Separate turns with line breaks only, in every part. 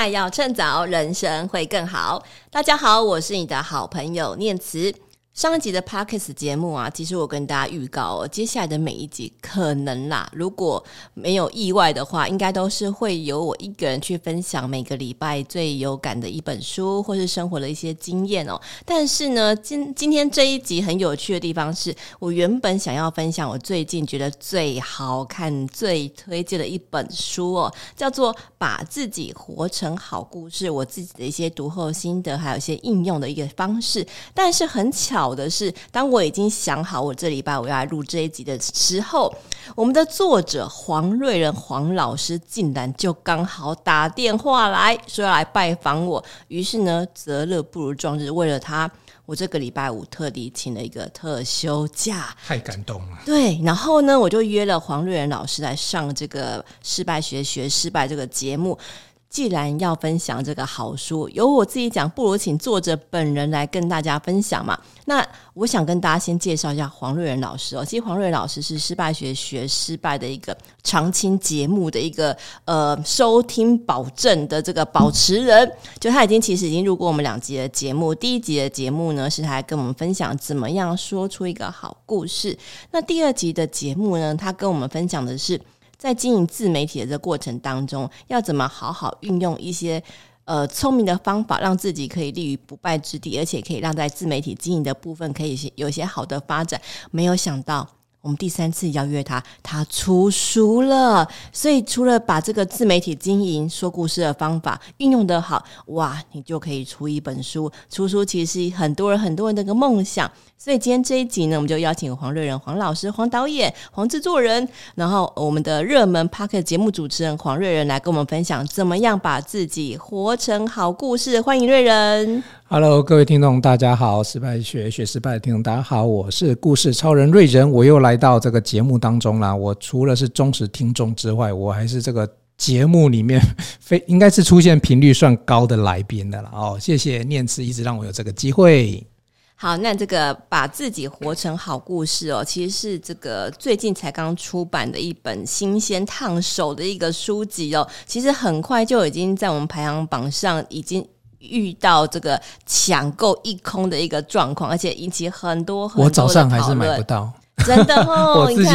爱要趁早，人生会更好。大家好，我是你的好朋友念慈。上一集的 Podcast 节目啊，其实我跟大家预告哦，接下来的每一集可能啦，如果没有意外的话，应该都是会由我一个人去分享每个礼拜最有感的一本书，或是生活的一些经验哦。但是呢，今今天这一集很有趣的地方是，我原本想要分享我最近觉得最好看、最推荐的一本书哦，叫做《把自己活成好故事》，我自己的一些读后心得，还有一些应用的一个方式。但是很巧。好的是，当我已经想好我这礼拜我要来录这一集的时候，我们的作者黄瑞仁黄老师竟然就刚好打电话来说要来拜访我。于是呢，择日不如撞日，为了他，我这个礼拜五特地请了一个特休假，
太感动了。
对，然后呢，我就约了黄瑞仁老师来上这个失败学学失败这个节目。既然要分享这个好书，由我自己讲，不如请作者本人来跟大家分享嘛。那我想跟大家先介绍一下黄瑞仁老师哦。其实黄瑞仁老师是失败学学失败的一个常青节目的一个呃收听保证的这个保持人，就他已经其实已经录过我们两集的节目。第一集的节目呢，是他来跟我们分享怎么样说出一个好故事。那第二集的节目呢，他跟我们分享的是。在经营自媒体的这过程当中，要怎么好好运用一些呃聪明的方法，让自己可以立于不败之地，而且可以让在自媒体经营的部分可以有些好的发展。没有想到。我们第三次邀约他，他出书了。所以除了把这个自媒体经营、说故事的方法运用得好，哇，你就可以出一本书。出书其实是很多人、很多人的一个梦想。所以今天这一集呢，我们就邀请黄瑞仁、黄老师、黄导演、黄制作人，然后我们的热门 Podcast 节目主持人黄瑞仁来跟我们分享，怎么样把自己活成好故事。欢迎瑞仁。
Hello，各位听众，大家好！失败学学失败的听众，大家好，我是故事超人瑞仁，我又来到这个节目当中啦。我除了是忠实听众之外，我还是这个节目里面非 应该是出现频率算高的来宾的了哦。谢谢念慈一直让我有这个机会。
好，那这个把自己活成好故事哦，其实是这个最近才刚出版的一本新鲜烫手的一个书籍哦。其实很快就已经在我们排行榜上已经。遇到这个抢购一空的一个状况，而且引起很多很多。
我早上还是买不到，
真的哦。我自己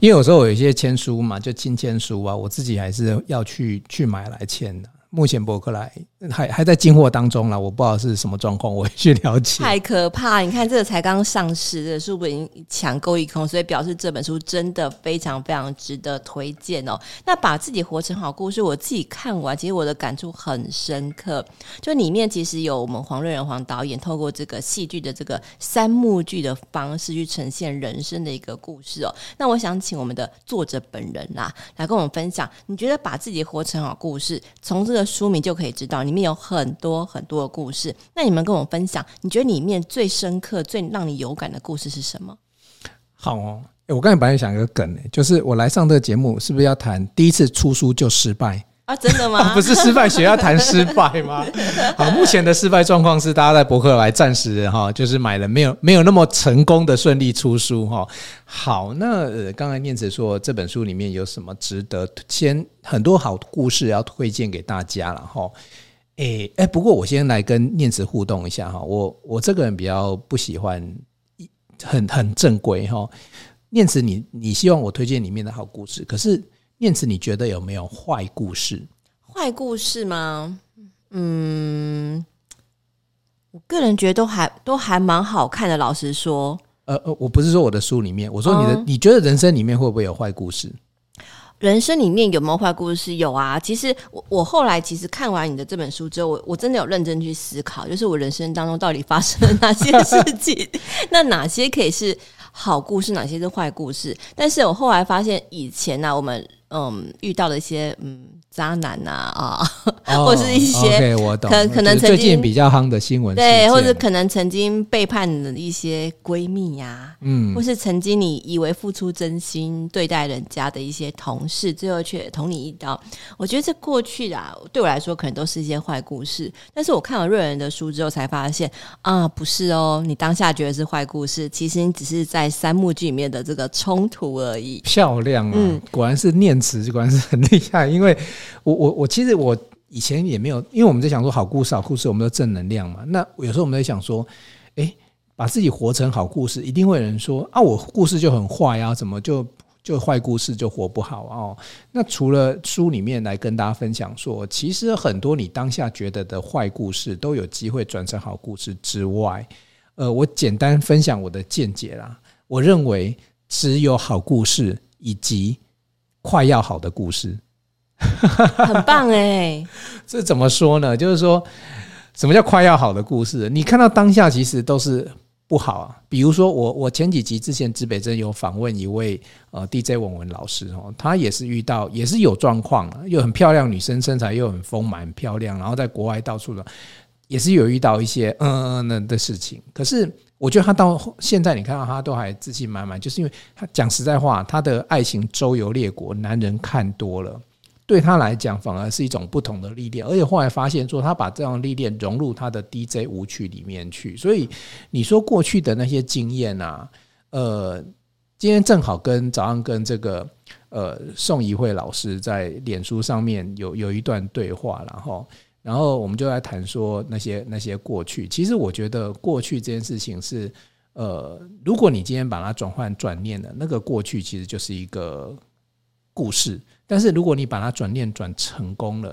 因为有时候有一些签书嘛，就亲签书啊，我自己还是要去去买来签的。目前博客来还还在进货当中啦，我不知道是什么状况，我去了解。
太可怕！你看这个才刚上市的书本已经抢购一空，所以表示这本书真的非常非常值得推荐哦。那把自己活成好故事，我自己看完，其实我的感触很深刻。就里面其实有我们黄瑞仁黄导演透过这个戏剧的这个三幕剧的方式去呈现人生的一个故事哦。那我想请我们的作者本人啦来跟我们分享，你觉得把自己活成好故事，从这个。书名就可以知道，里面有很多很多的故事。那你们跟我分享，你觉得里面最深刻、最让你有感的故事是什么？
好哦，欸、我刚才本来想一个梗，就是我来上这个节目，是不是要谈第一次出书就失败？
啊，真的吗？
不是失败学要谈失败吗？好，目前的失败状况是，大家在博客来暂时哈，就是买了没有没有那么成功的顺利出书哈。好，那呃，刚才念慈说这本书里面有什么值得先很多好故事要推荐给大家了哈。诶诶，不过我先来跟念慈互动一下哈。我我这个人比较不喜欢很很正规哈。念慈，你你希望我推荐里面的好故事，可是。念慈，你觉得有没有坏故事？
坏故事吗？嗯，我个人觉得都还都还蛮好看的。老实说，
呃呃，我不是说我的书里面，我说你的，嗯、你觉得人生里面会不会有坏故事？
人生里面有没有坏故事？有啊。其实我我后来其实看完你的这本书之后，我我真的有认真去思考，就是我人生当中到底发生了哪些事情，那哪些可以是好故事，哪些是坏故事？但是我后来发现，以前呢、啊，我们。嗯，遇到的一些嗯。渣男呐啊，啊，或是一些我懂可可能
最近比较夯的新闻，
对，或者可能曾经背叛的一些闺蜜呀，嗯，或是曾经你以为付出真心对待人家的一些同事，最后却捅你一刀。我觉得这过去啊，对我来说可能都是一些坏故事。但是我看了瑞人的书之后，才发现啊，不是哦，你当下觉得是坏故事，其实你只是在三幕剧里面的这个冲突而已。
漂亮啊，嗯，果然是念慈，果然是很厉害，因为。我我我其实我以前也没有，因为我们在想说好故事，好故事，我们的正能量嘛。那有时候我们在想说，诶，把自己活成好故事，一定会有人说啊，我故事就很坏啊，怎么就就坏故事就活不好哦？那除了书里面来跟大家分享说，其实很多你当下觉得的坏故事都有机会转成好故事之外，呃，我简单分享我的见解啦。我认为只有好故事以及快要好的故事。
很棒哎，
这怎么说呢？就是说，什么叫快要好的故事？你看到当下其实都是不好啊。比如说，我我前几集之前，指北针有访问一位呃 DJ 文文老师哦，他也是遇到也是有状况，啊又很漂亮女生，身材又很丰满很漂亮，然后在国外到处的，也是有遇到一些嗯嗯嗯的事情。可是我觉得他到现在，你看到他都还自信满满，就是因为他讲实在话，他的爱情周游列国，男人看多了。对他来讲，反而是一种不同的历练，而且后来发现说，他把这样历练融入他的 DJ 舞曲里面去。所以你说过去的那些经验啊，呃，今天正好跟早上跟这个呃宋怡慧老师在脸书上面有有一段对话，然后然后我们就来谈说那些那些过去。其实我觉得过去这件事情是，呃，如果你今天把它转换转念的，那个过去其实就是一个故事。但是如果你把它转念转成功了，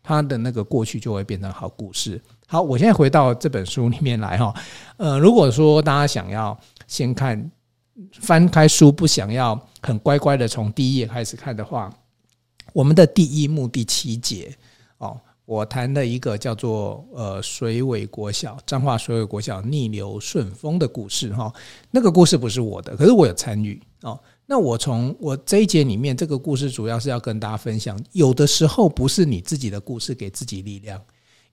它的那个过去就会变成好故事。好，我现在回到这本书里面来哈。呃，如果说大家想要先看翻开书，不想要很乖乖的从第一页开始看的话，我们的第一幕第七节哦，我谈了一个叫做呃水尾国小彰化水尾国小逆流顺风的故事哈。那个故事不是我的，可是我有参与哦。那我从我这一节里面，这个故事主要是要跟大家分享，有的时候不是你自己的故事给自己力量，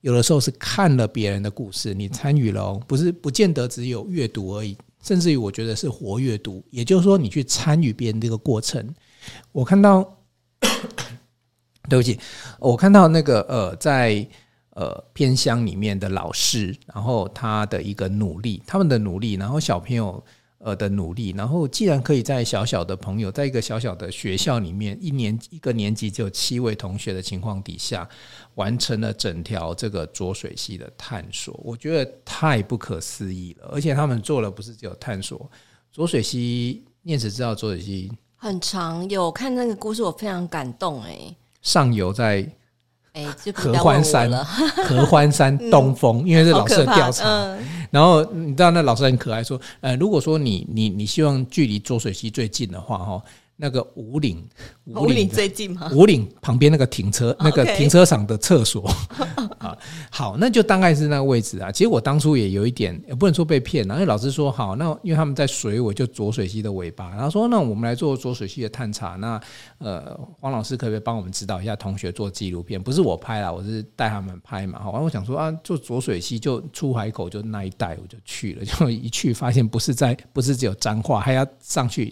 有的时候是看了别人的故事，你参与了，不是不见得只有阅读而已，甚至于我觉得是活阅读，也就是说你去参与别人这个过程。我看到，对不起，我看到那个呃，在呃偏乡里面的老师，然后他的一个努力，他们的努力，然后小朋友。呃的努力，然后既然可以在小小的朋友，在一个小小的学校里面，一年一个年级只有七位同学的情况底下，完成了整条这个浊水溪的探索，我觉得太不可思议了。而且他们做了不是只有探索，浊水溪，念慈知道浊水溪
很长，有看那个故事，我非常感动哎。
上游在。
哎，
合欢山，合欢山东峰，因为是老师的调查。嗯、然后你知道那老师很可爱，说，呃，如果说你你你希望距离浊水溪最近的话，哈。那个五岭，
五岭最近吗？
五岭旁边那个停车，那个停车场的厕所 啊，好，那就大概是那个位置啊。其实我当初也有一点，也不能说被骗，因为老师说好，那因为他们在水尾，就浊水溪的尾巴，然后说那我们来做浊水溪的探查。那呃，黄老师可不可以帮我们指导一下同学做纪录片？不是我拍啦，我是带他们拍嘛。好，然后我想说啊，做浊水溪就出海口就那一带，我就去了。就一去发现不是在，不是只有彰化，还要上去。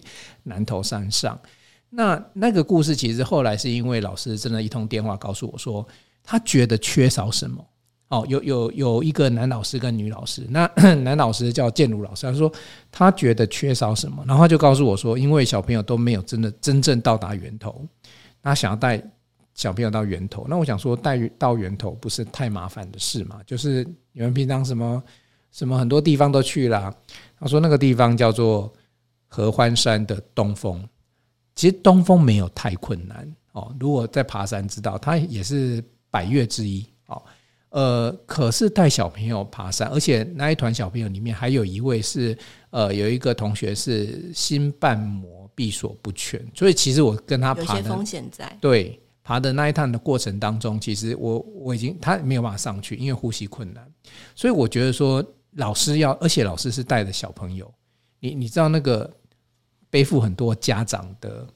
南投山上，那那个故事其实后来是因为老师真的一通电话告诉我说，他觉得缺少什么。哦，有有有一个男老师跟女老师，那 男老师叫建儒老师，他说他觉得缺少什么，然后他就告诉我说，因为小朋友都没有真的真正到达源头，他想要带小朋友到源头。那我想说，带到源头不是太麻烦的事嘛？就是你们平常什么什么很多地方都去了，他说那个地方叫做。合欢山的东峰，其实东峰没有太困难哦。如果在爬山，知道它也是百岳之一哦。呃，可是带小朋友爬山，而且那一团小朋友里面还有一位是呃，有一个同学是心瓣膜闭锁不全，所以其实我跟他爬的
风险在
对爬的那一趟的过程当中，其实我我已经他没有办法上去，因为呼吸困难。所以我觉得说老师要，而且老师是带着小朋友，你你知道那个。背负很多家长的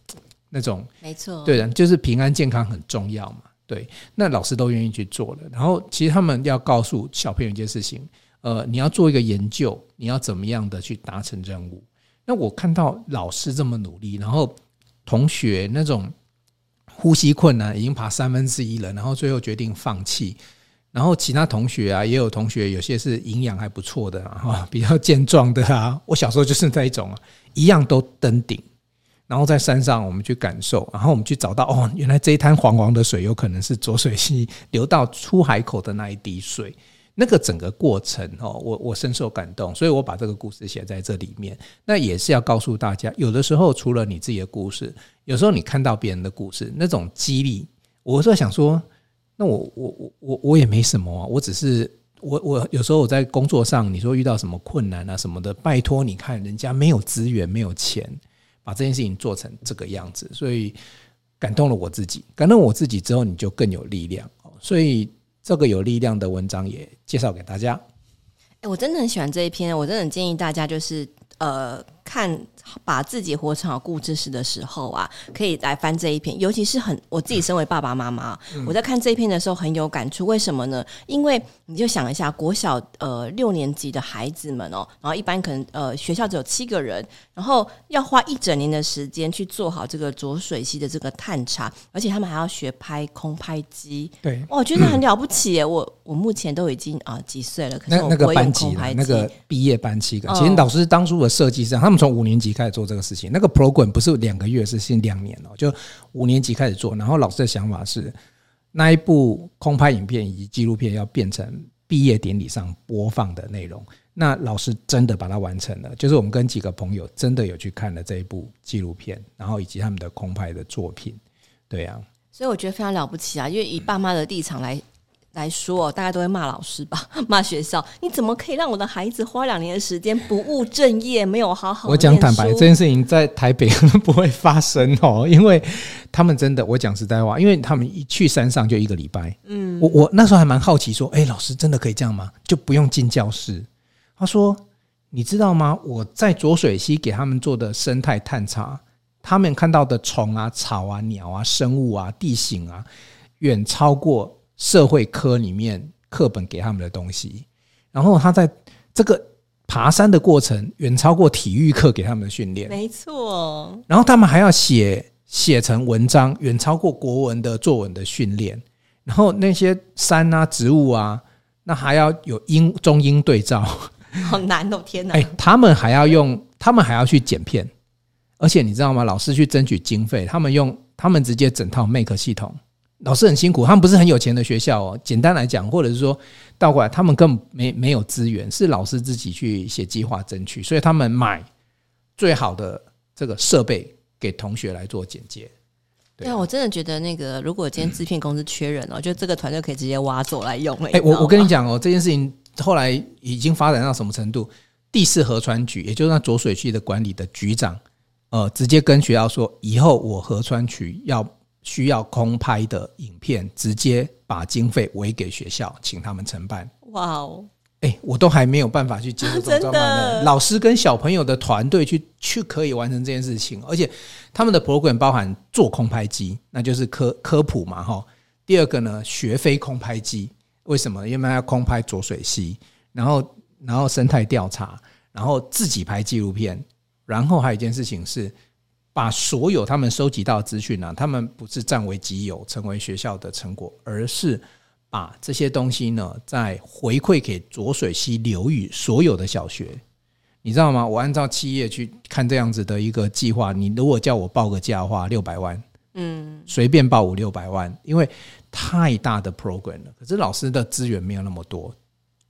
那种，
没错，
对的，就是平安健康很重要嘛。对，那老师都愿意去做了。然后，其实他们要告诉小朋友一件事情，呃，你要做一个研究，你要怎么样的去达成任务。那我看到老师这么努力，然后同学那种呼吸困难，已经爬三分之一了，然后最后决定放弃。然后其他同学啊，也有同学，有些是营养还不错的啊，比较健壮的啊。我小时候就是那一种啊。一样都登顶，然后在山上我们去感受，然后我们去找到哦，原来这一滩黄黄的水有可能是浊水溪流到出海口的那一滴水。那个整个过程哦，我我深受感动，所以我把这个故事写在这里面。那也是要告诉大家，有的时候除了你自己的故事，有时候你看到别人的故事，那种激励，我是想说，那我我我我我也没什么啊，我只是我我有时候我在工作上，你说遇到什么困难啊什么的，拜托你看人家没有资源没有钱，把这件事情做成这个样子，所以感动了我自己，感动我自己之后，你就更有力量，所以。这个有力量的文章也介绍给大家。
哎，我真的很喜欢这一篇，我真的很建议大家就是呃看。把自己活成好故事时的时候啊，可以来翻这一篇。尤其是很我自己身为爸爸妈妈，嗯、我在看这一篇的时候很有感触。为什么呢？因为你就想一下，国小呃六年级的孩子们哦，然后一般可能呃学校只有七个人，然后要花一整年的时间去做好这个浊水溪的这个探查，而且他们还要学拍空拍机。
对，
哇，我觉得很了不起耶！嗯、我我目前都已经啊、呃、几岁了，可是我不会用空拍机，
那个班级，那个毕业班七个，其实老师当初的设计是这样，他们从五年级开始做这个事情，那个 program 不是两个月，是近两年哦，就五年级开始做。然后老师的想法是，那一部空拍影片以及纪录片要变成毕业典礼上播放的内容。那老师真的把它完成了，就是我们跟几个朋友真的有去看了这一部纪录片，然后以及他们的空拍的作品。对呀，
所以我觉得非常了不起啊，因为以爸妈的立场来。来说，大家都会骂老师吧，骂学校。你怎么可以让我的孩子花两年的时间不务正业，没有好好？
我讲坦白，这件事情在台北可能不会发生哦，因为他们真的，我讲实在话，因为他们一去山上就一个礼拜。嗯，我我那时候还蛮好奇，说，哎，老师真的可以这样吗？就不用进教室？他说，你知道吗？我在浊水溪给他们做的生态探查，他们看到的虫啊、草啊、鸟啊、生物啊、地形啊，远超过。社会科里面课本给他们的东西，然后他在这个爬山的过程远超过体育课给他们的训练，
没错。然
后他们还要写写成文章，远超过国文的作文的训练。然后那些山啊、植物啊，那还要有英中英对照，
好难哦！天哪！
哎，他们还要用，他们还要去剪片，而且你知道吗？老师去争取经费，他们用他们直接整套 Make 系统。老师很辛苦，他们不是很有钱的学校哦。简单来讲，或者是说倒过来，他们根本没没有资源，是老师自己去写计划争取，所以他们买最好的这个设备给同学来做剪接。
对啊，我真的觉得那个，如果今天制片公司缺人哦，就这个团队可以直接挖走来用。哎，
我我跟你讲哦，这件事情后来已经发展到什么程度？第四河川局，也就是那浊水区的管理的局长，呃，直接跟学校说，以后我河川区要。需要空拍的影片，直接把经费委给学校，请他们承办。哇哦！哎，我都还没有办法去接受这种状况呢。老师跟小朋友的团队去去可以完成这件事情，而且他们的 program 包含做空拍机，那就是科科普嘛，哈。第二个呢，学飞空拍机，为什么？因为要空拍浊水溪，然后然后生态调查，然后自己拍纪录片，然后还有一件事情是。把所有他们收集到的资讯呢，他们不是占为己有，成为学校的成果，而是把这些东西呢，再回馈给浊水溪流域所有的小学。你知道吗？我按照企业去看这样子的一个计划，你如果叫我报个价的话，六百万，嗯，随便报五六百万，因为太大的 program 了。可是老师的资源没有那么多，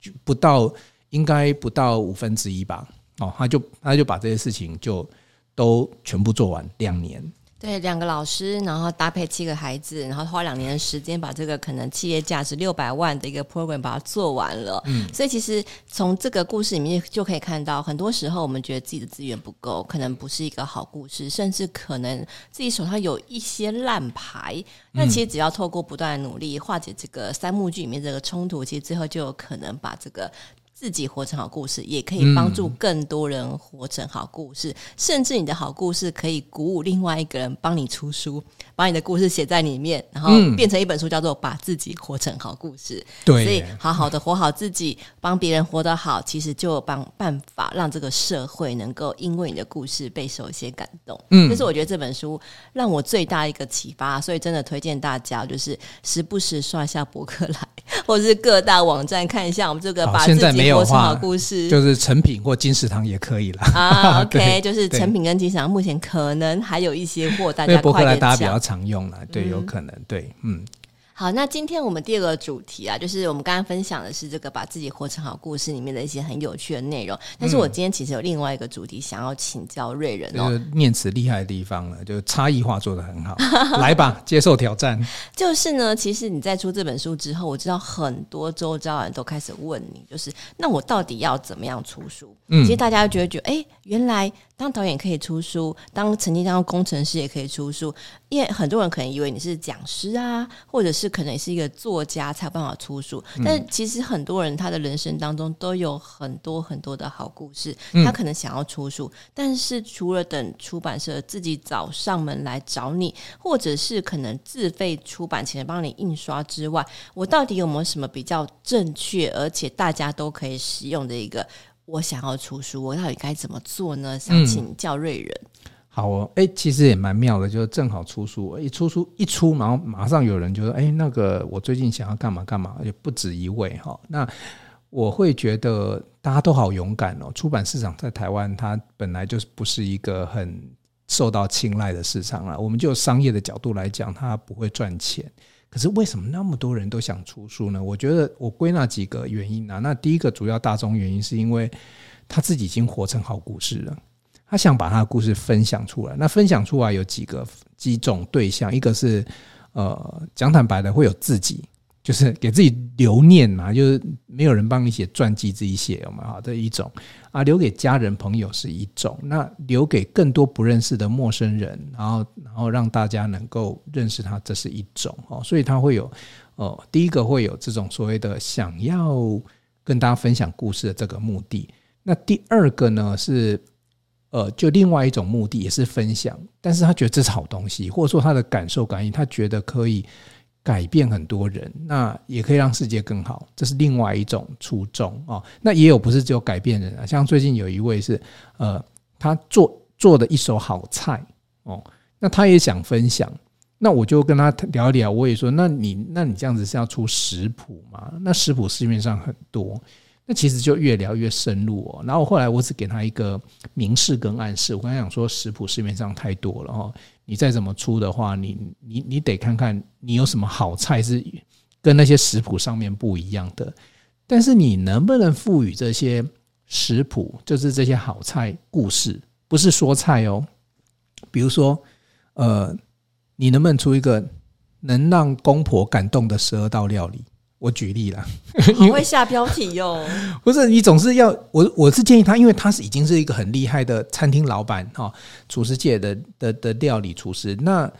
就不到应该不到五分之一吧？哦，他就他就把这些事情就。都全部做完两年，
对，两个老师，然后搭配七个孩子，然后花两年的时间把这个可能企业价值六百万的一个 program 把它做完了。嗯，所以其实从这个故事里面就可以看到，很多时候我们觉得自己的资源不够，可能不是一个好故事，甚至可能自己手上有一些烂牌。那其实只要透过不断的努力，化解这个三幕剧里面这个冲突，其实最后就有可能把这个。自己活成好故事，也可以帮助更多人活成好故事。嗯、甚至你的好故事可以鼓舞另外一个人帮你出书，把你的故事写在里面，然后变成一本书，叫做《把自己活成好故事》。对，所以好好的活好自己，帮别人活得好，其实就帮办法让这个社会能够因为你的故事备受一些感动。嗯，这是我觉得这本书让我最大一个启发，所以真的推荐大家，就是时不时刷一下博客来，或者是各大网站看一下我们这个把自己。
没有话，
好故事
就是成品或金石堂也可以了
啊。OK，就是成品跟金石堂目前可能还有一些货，大家
博客来大家比较常用了，对，有可能，对，嗯。
好，那今天我们第二个主题啊，就是我们刚刚分享的是这个把自己活成好故事里面的一些很有趣的内容。但是我今天其实有另外一个主题想要请教瑞仁哦，
就是念慈厉害的地方了，就差异化做的很好。来吧，接受挑战。
就是呢，其实你在出这本书之后，我知道很多周遭人都开始问你，就是那我到底要怎么样出书？嗯，其实大家就觉得觉得，哎，原来。当导演可以出书，当曾经当工程师也可以出书，因为很多人可能以为你是讲师啊，或者是可能也是一个作家才有办法出书。嗯、但其实很多人他的人生当中都有很多很多的好故事，他可能想要出书，嗯、但是除了等出版社自己找上门来找你，或者是可能自费出版前帮你印刷之外，我到底有没有什么比较正确而且大家都可以使用的一个？我想要出书，我到底该怎么做呢？想请教瑞仁。
嗯、好哦，哎、其实也蛮妙的，就是正好出书，一出书一出，然后马上有人就说：“哎、那个我最近想要干嘛干嘛。”也不止一位哈。那我会觉得大家都好勇敢哦。出版市场在台湾，它本来就是不是一个很受到青睐的市场了。我们就商业的角度来讲，它不会赚钱。可是为什么那么多人都想出书呢？我觉得我归纳几个原因啊。那第一个主要大众原因是因为他自己已经活成好故事了，他想把他的故事分享出来。那分享出来有几个几种对象，一个是呃讲坦白的会有自己。就是给自己留念嘛，就是没有人帮你写传记，自己写有没有？好，这一种啊，留给家人朋友是一种，那留给更多不认识的陌生人，然后然后让大家能够认识他，这是一种哦。所以他会有哦，第一个会有这种所谓的想要跟大家分享故事的这个目的。那第二个呢是呃，就另外一种目的也是分享，但是他觉得这是好东西，或者说他的感受感应，他觉得可以。改变很多人，那也可以让世界更好，这是另外一种初衷哦。那也有不是只有改变人啊，像最近有一位是，呃，他做做的一手好菜哦，那他也想分享，那我就跟他聊一聊，我也说，那你那你这样子是要出食谱吗？那食谱市面上很多。那其实就越聊越深入哦，然后后来我只给他一个明示跟暗示，我刚才讲说食谱市面上太多了哈，你再怎么出的话，你你你得看看你有什么好菜是跟那些食谱上面不一样的，但是你能不能赋予这些食谱，就是这些好菜故事，不是说菜哦，比如说呃，你能不能出一个能让公婆感动的十二道料理？我举例了，
你会下标题哟。
不是你总是要我，我是建议他，因为他是已经是一个很厉害的餐厅老板哈，厨师界的的的料理厨师。那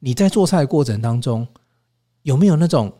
你在做菜的过程当中，有没有那种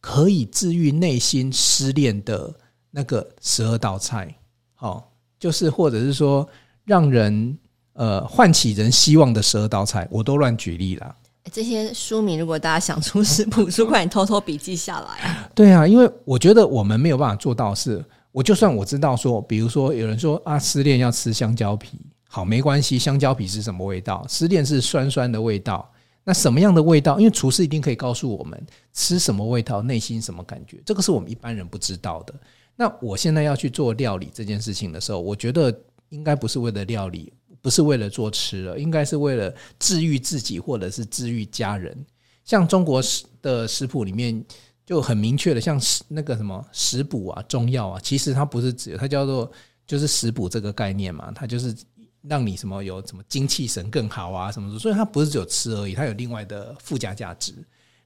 可以治愈内心失恋的那个十二道菜？好，就是或者是说让人呃唤起人希望的十二道菜，我都乱举例了。
这些书名，如果大家想出食谱书，快点偷偷笔记下来啊！
对啊，因为我觉得我们没有办法做到是，我就算我知道说，比如说有人说啊，失恋要吃香蕉皮，好，没关系，香蕉皮是什么味道？失恋是酸酸的味道，那什么样的味道？因为厨师一定可以告诉我们吃什么味道，内心什么感觉，这个是我们一般人不知道的。那我现在要去做料理这件事情的时候，我觉得应该不是为了料理。不是为了做吃了，应该是为了治愈自己，或者是治愈家人。像中国的食谱里面就很明确的，像那个什么食补啊、中药啊，其实它不是只有，它叫做就是食补这个概念嘛，它就是让你什么有什么精气神更好啊什么的，所以它不是只有吃而已，它有另外的附加价值。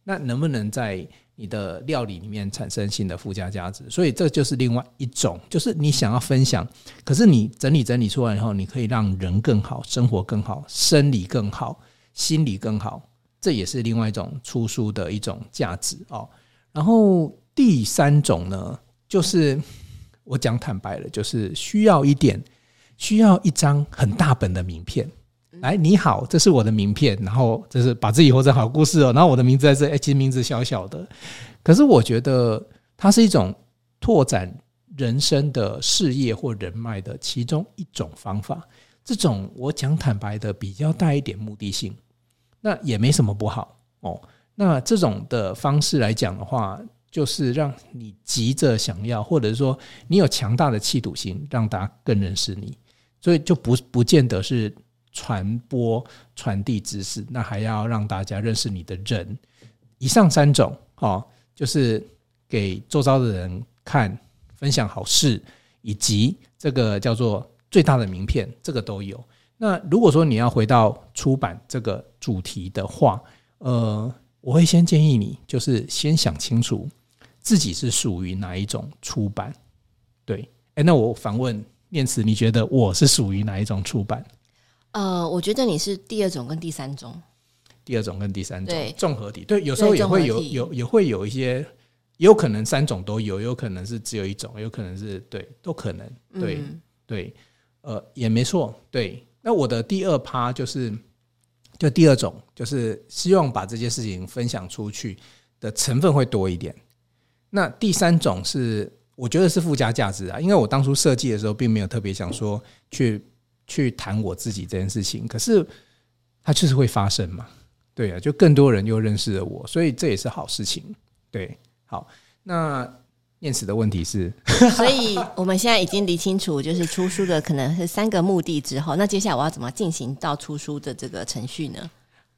那能不能在你的料理里面产生新的附加价值？所以这就是另外一种，就是你想要分享，可是你整理整理出来以后，你可以让人更好，生活更好，生理更好，心理更好，这也是另外一种出书的一种价值哦。然后第三种呢，就是我讲坦白了，就是需要一点，需要一张很大本的名片。来，你好，这是我的名片，然后这是把自己活成好故事哦。然后我的名字在这，哎，其实名字小小的，可是我觉得它是一种拓展人生的事业或人脉的其中一种方法。这种我讲坦白的，比较带一点目的性，那也没什么不好哦。那这种的方式来讲的话，就是让你急着想要，或者说你有强大的企图心，让大家更认识你。所以就不不见得是传播传递知识，那还要让大家认识你的人。以上三种哦，就是给周遭的人看，分享好事，以及这个叫做最大的名片，这个都有。那如果说你要回到出版这个主题的话，呃，我会先建议你，就是先想清楚自己是属于哪一种出版。对，哎，那我反问念慈，你觉得我是属于哪一种出版？
呃，我觉得你是第二种跟第三种。
第二种跟第三种
对
综合体，对，有时候也会有有也会有一些，也有可能三种都有，有可能是只有一种，有可能是对，都可能，对、嗯、对，呃，也没错，对。那我的第二趴就是，就第二种，就是希望把这些事情分享出去的成分会多一点。那第三种是，我觉得是附加价值啊，因为我当初设计的时候，并没有特别想说去去谈我自己这件事情，可是它就是会发生嘛。对啊，就更多人又认识了我，所以这也是好事情。对，好，那念慈的问题是，
所以我们现在已经理清楚，就是出书的可能是三个目的之后，那接下来我要怎么进行到出书的这个程序呢？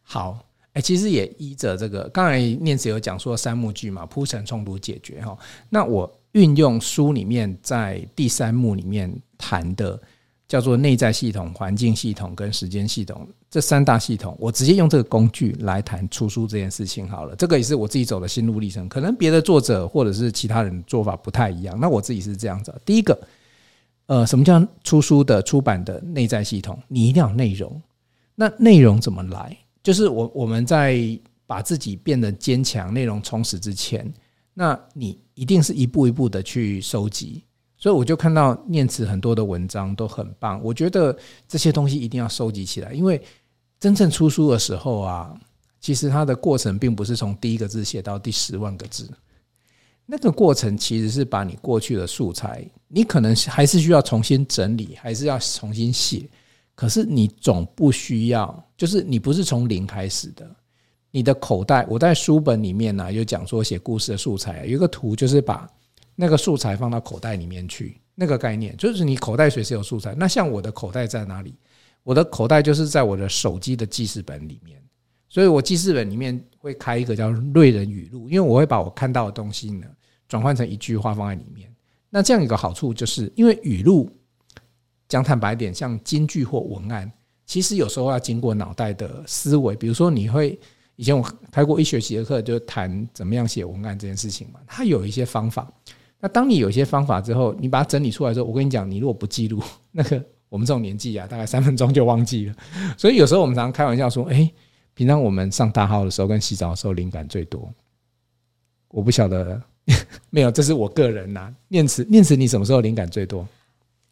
好，哎、欸，其实也依着这个，刚才念慈有讲说三幕剧嘛，铺陈、冲突、解决哈。那我运用书里面在第三幕里面谈的。叫做内在系统、环境系统跟时间系统这三大系统，我直接用这个工具来谈出书这件事情好了。这个也是我自己走的心路历程，可能别的作者或者是其他人做法不太一样。那我自己是这样子：第一个，呃，什么叫出书的出版的内在系统？你一定要有内容。那内容怎么来？就是我我们在把自己变得坚强、内容充实之前，那你一定是一步一步的去收集。所以我就看到念慈很多的文章都很棒，我觉得这些东西一定要收集起来，因为真正出书的时候啊，其实它的过程并不是从第一个字写到第十万个字，那个过程其实是把你过去的素材，你可能还是需要重新整理，还是要重新写，可是你总不需要，就是你不是从零开始的，你的口袋，我在书本里面呢有讲说写故事的素材，有一个图就是把。那个素材放到口袋里面去，那个概念就是你口袋随时有素材。那像我的口袋在哪里？我的口袋就是在我的手机的记事本里面，所以我记事本里面会开一个叫“瑞人语录”，因为我会把我看到的东西呢转换成一句话放在里面。那这样一个好处就是，因为语录讲坦白点，像金句或文案，其实有时候要经过脑袋的思维。比如说，你会以前我开过一学期的课，就谈怎么样写文案这件事情嘛，它有一些方法。那当你有一些方法之后，你把它整理出来之后，我跟你讲，你如果不记录，那个我们这种年纪啊，大概三分钟就忘记了。所以有时候我们常常开玩笑说，哎，平常我们上大号的时候跟洗澡的时候灵感最多。我不晓得，没有，这是我个人呐。念慈，念慈，你什么时候灵感最多？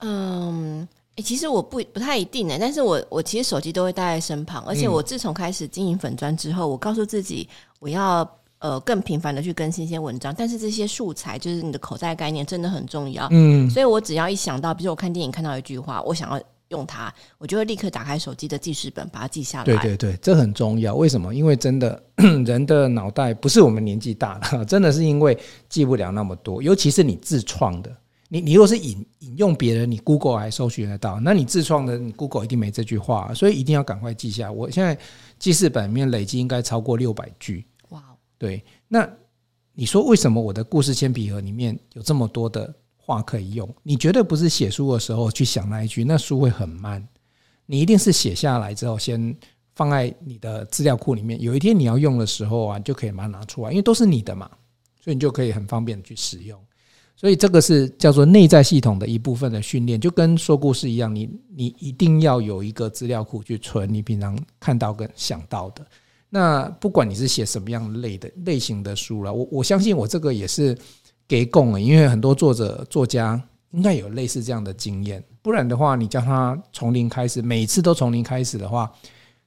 嗯，哎，其实我不不太一定哎，但是我我其实手机都会带在身旁，而且我自从开始经营粉砖之后，我告诉自己我要。呃，更频繁的去更新一些文章，但是这些素材就是你的口袋概念真的很重要。嗯，所以我只要一想到，比如说我看电影看到一句话，我想要用它，我就会立刻打开手机的记事本，把它记下来。
对对对，这很重要。为什么？因为真的 人的脑袋不是我们年纪大了，真的是因为记不了那么多。尤其是你自创的，你你如果是引引用别人，你 Google 还搜寻得到，那你自创的，你 Google 一定没这句话，所以一定要赶快记下。我现在记事本里面累计应该超过六百句。对，那你说为什么我的故事铅笔盒里面有这么多的话可以用？你绝对不是写书的时候去想那一句，那书会很慢。你一定是写下来之后，先放在你的资料库里面。有一天你要用的时候啊，就可以把它拿出来，因为都是你的嘛，所以你就可以很方便的去使用。所以这个是叫做内在系统的一部分的训练，就跟说故事一样，你你一定要有一个资料库去存你平常看到跟想到的。那不管你是写什么样类的类型的书了，我我相信我这个也是给供了，因为很多作者作家应该有类似这样的经验，不然的话，你叫他从零开始，每次都从零开始的话，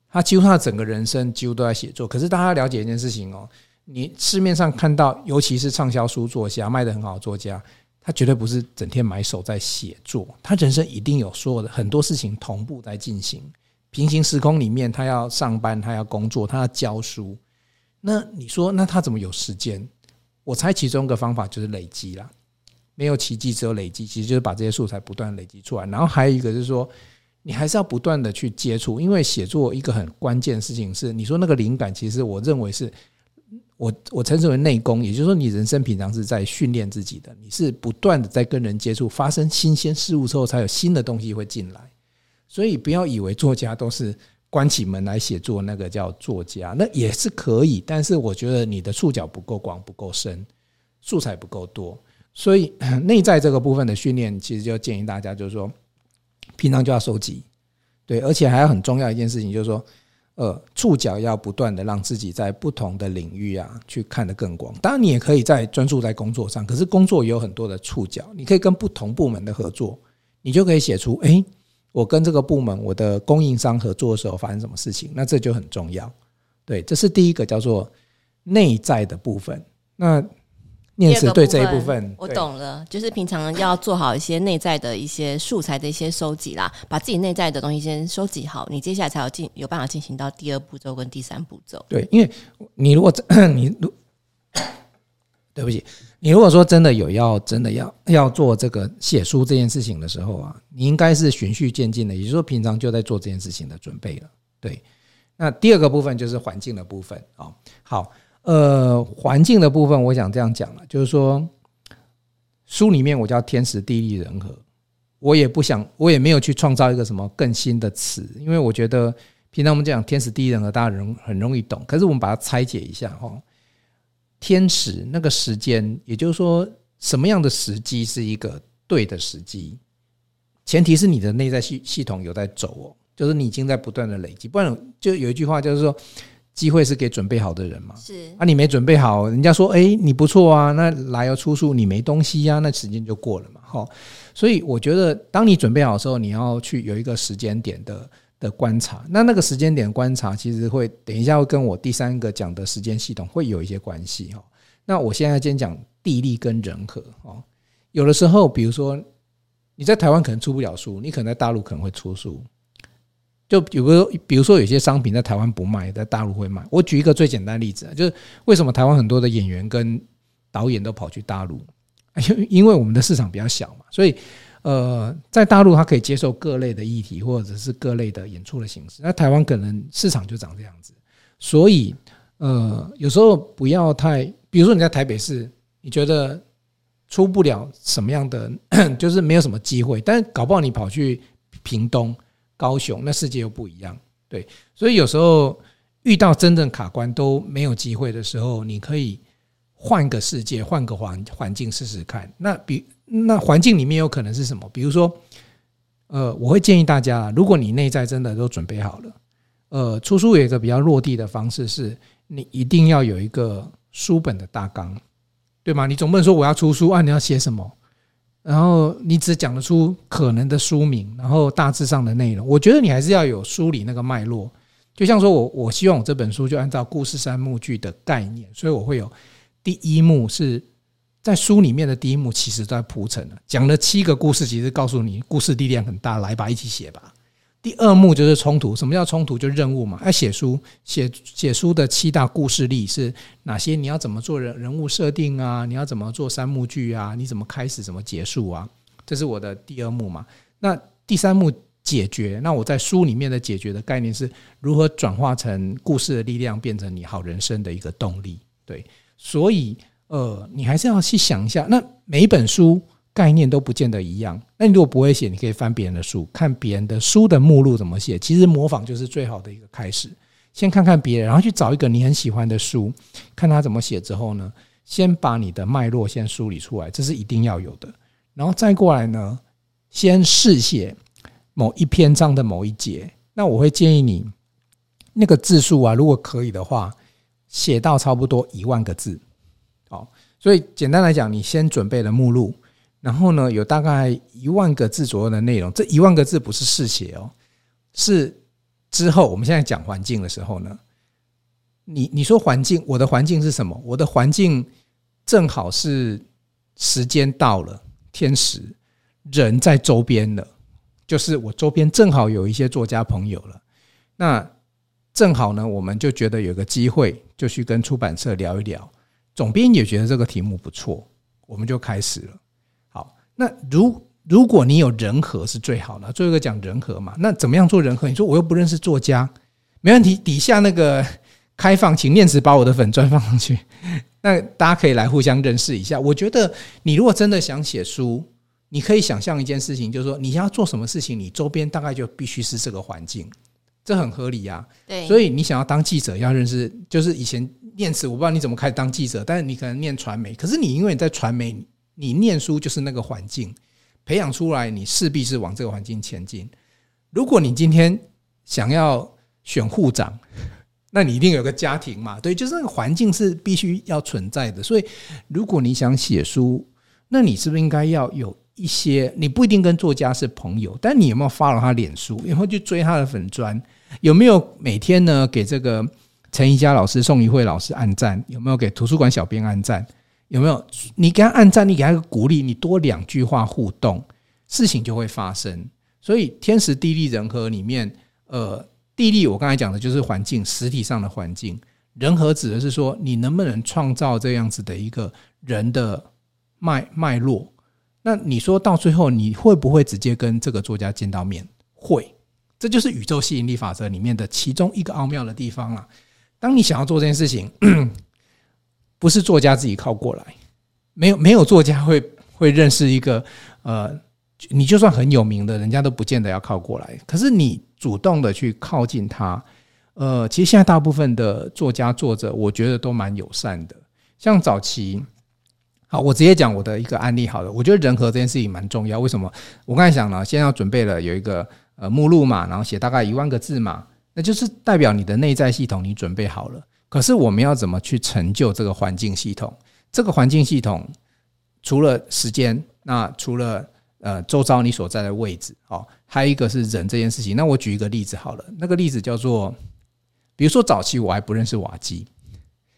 他几乎他整个人生几乎都在写作。可是大家了解一件事情哦，你市面上看到，尤其是畅销书作家卖得很好的作家，他绝对不是整天埋首在写作，他人生一定有所有的很多事情同步在进行。平行时空里面，他要上班，他要工作，他要教书。那你说，那他怎么有时间？我猜其中一个方法就是累积啦，没有奇迹，只有累积，其实就是把这些素材不断累积出来。然后还有一个就是说，你还是要不断的去接触，因为写作一个很关键的事情是，你说那个灵感，其实我认为是我我称之为内功，也就是说，你人生平常是在训练自己的，你是不断的在跟人接触，发生新鲜事物之后，才有新的东西会进来。所以不要以为作家都是。关起门来写作，那个叫作家，那也是可以，但是我觉得你的触角不够广，不够深，素材不够多，所以内在这个部分的训练，其实就建议大家，就是说，平常就要收集，对，而且还有很重要一件事情，就是说，呃，触角要不断的让自己在不同的领域啊，去看得更广。当然，你也可以在专注在工作上，可是工作也有很多的触角，你可以跟不同部门的合作，你就可以写出，诶。我跟这个部门，我的供应商合作的时候发生什么事情？那这就很重要。对，这是第一个叫做内在的部分。那念慈对这一部分，
我懂了，就是平常要做好一些内在的一些素材的一些收集啦，把自己内在的东西先收集好，你接下来才有进有办法进行到第二步骤跟第三步骤。
对，因为你如果 你如 对不起。你如果说真的有要真的要要做这个写书这件事情的时候啊，你应该是循序渐进的，也就是说平常就在做这件事情的准备了。对，那第二个部分就是环境的部分啊。好，呃，环境的部分我想这样讲了，就是说书里面我叫天时地利人和，我也不想，我也没有去创造一个什么更新的词，因为我觉得平常我们讲天时地利人和，大家容很容易懂，可是我们把它拆解一下哈。天时那个时间，也就是说，什么样的时机是一个对的时机？前提是你的内在系系统有在走哦，就是你已经在不断的累积，不然就有一句话就是说，机会是给准备好的人嘛。是啊，你没准备好，人家说哎你不错啊，那来要出书你没东西呀，那时间就过了嘛。哈，所以我觉得，当你准备好的时候，你要去有一个时间点的。的观察，那那个时间点观察，其实会等一下会跟我第三个讲的时间系统会有一些关系哈。那我现在先讲地利跟人和哦。有的时候，比如说你在台湾可能出不了书，你可能在大陆可能会出书。就比如说，比如说有些商品在台湾不卖，在大陆会卖。我举一个最简单的例子啊，就是为什么台湾很多的演员跟导演都跑去大陆？因因为我们的市场比较小嘛，所以。呃，在大陆他可以接受各类的议题，或者是各类的演出的形式。那台湾可能市场就长这样子，所以呃，有时候不要太，比如说你在台北市，你觉得出不了什么样的，就是没有什么机会，但搞不好你跑去屏东、高雄，那世界又不一样。对，所以有时候遇到真正卡关都没有机会的时候，你可以换个世界，换个环环境试试看。那比。那环境里面有可能是什么？比如说，呃，我会建议大家，如果你内在真的都准备好了，呃，出书有一个比较落地的方式是，你一定要有一个书本的大纲，对吗？你总不能说我要出书啊，你要写什么？然后你只讲得出可能的书名，然后大致上的内容。我觉得你还是要有梳理那个脉络。就像说我，我希望我这本书就按照故事三幕剧的概念，所以我会有第一幕是。在书里面的第一幕其实都在铺陈了，讲了七个故事，其实告诉你故事力量很大，来吧，一起写吧。第二幕就是冲突，什么叫冲突？就任务嘛。要写书，写写书的七大故事力是哪些？你要怎么做人人物设定啊？你要怎么做三幕剧啊？你怎么开始，怎么结束啊？这是我的第二幕嘛。那第三幕解决，那我在书里面的解决的概念是如何转化成故事的力量，变成你好人生的一个动力。对，所以。呃，你还是要去想一下，那每一本书概念都不见得一样。那你如果不会写，你可以翻别人的书，看别人的书的目录怎么写。其实模仿就是最好的一个开始。先看看别人，然后去找一个你很喜欢的书，看他怎么写之后呢，先把你的脉络先梳理出来，这是一定要有的。然后再过来呢，先试写某一篇章的某一节。那我会建议你那个字数啊，如果可以的话，写到差不多一万个字。所以简单来讲，你先准备了目录，然后呢，有大概一万个字左右的内容。这一万个字不是试写哦，是之后我们现在讲环境的时候呢，你你说环境，我的环境是什么？我的环境正好是时间到了，天时人在周边了，就是我周边正好有一些作家朋友了，那正好呢，我们就觉得有个机会，就去跟出版社聊一聊。总编也觉得这个题目不错，我们就开始了。好，那如如果你有人和是最好的，最后一个讲人和嘛，那怎么样做人和？你说我又不认识作家，没问题，底下那个开放，请念慈把我的粉专放上去，那大家可以来互相认识一下。我觉得你如果真的想写书，你可以想象一件事情，就是说你要做什么事情，你周边大概就必须是这个环境，这很合理呀。对，所以你想要当记者，要认识，就是以前念慈，我不知道你怎么开始当记者，但是你可能念传媒，可是你因为你在传媒，你念书就是那个环境。培养出来，你势必是往这个环境前进。如果你今天想要选护长，那你一定有个家庭嘛？对，就是那个环境是必须要存在的。所以，如果你想写书，那你是不是应该要有一些？你不一定跟作家是朋友，但你有没有发了他脸书？有没有去追他的粉砖？有没有每天呢给这个陈怡佳老师、宋怡慧老师按赞？有没有给图书馆小编按赞？有没有你给他按赞，你给他个鼓励，你多两句话互动，事情就会发生。所以天时地利人和里面，呃，地利我刚才讲的就是环境，实体上的环境；人和指的是说你能不能创造这样子的一个人的脉脉络。那你说到最后，你会不会直接跟这个作家见到面？会，这就是宇宙吸引力法则里面的其中一个奥妙的地方了。当你想要做这件事情。不是作家自己靠过来，没有没有作家会会认识一个呃，你就算很有名的人家都不见得要靠过来。可是你主动的去靠近他，呃，其实现在大部分的作家作者，我觉得都蛮友善的。像早期，好，我直接讲我的一个案例好了。我觉得人和这件事情蛮重要。为什么？我刚才讲了，现在要准备了有一个呃目录嘛，然后写大概一万个字嘛，那就是代表你的内在系统你准备好了。可是我们要怎么去成就这个环境系统？这个环境系统除了时间，那除了呃周遭你所在的位置，哦，还有一个是人这件事情。那我举一个例子好了，那个例子叫做，比如说早期我还不认识瓦基，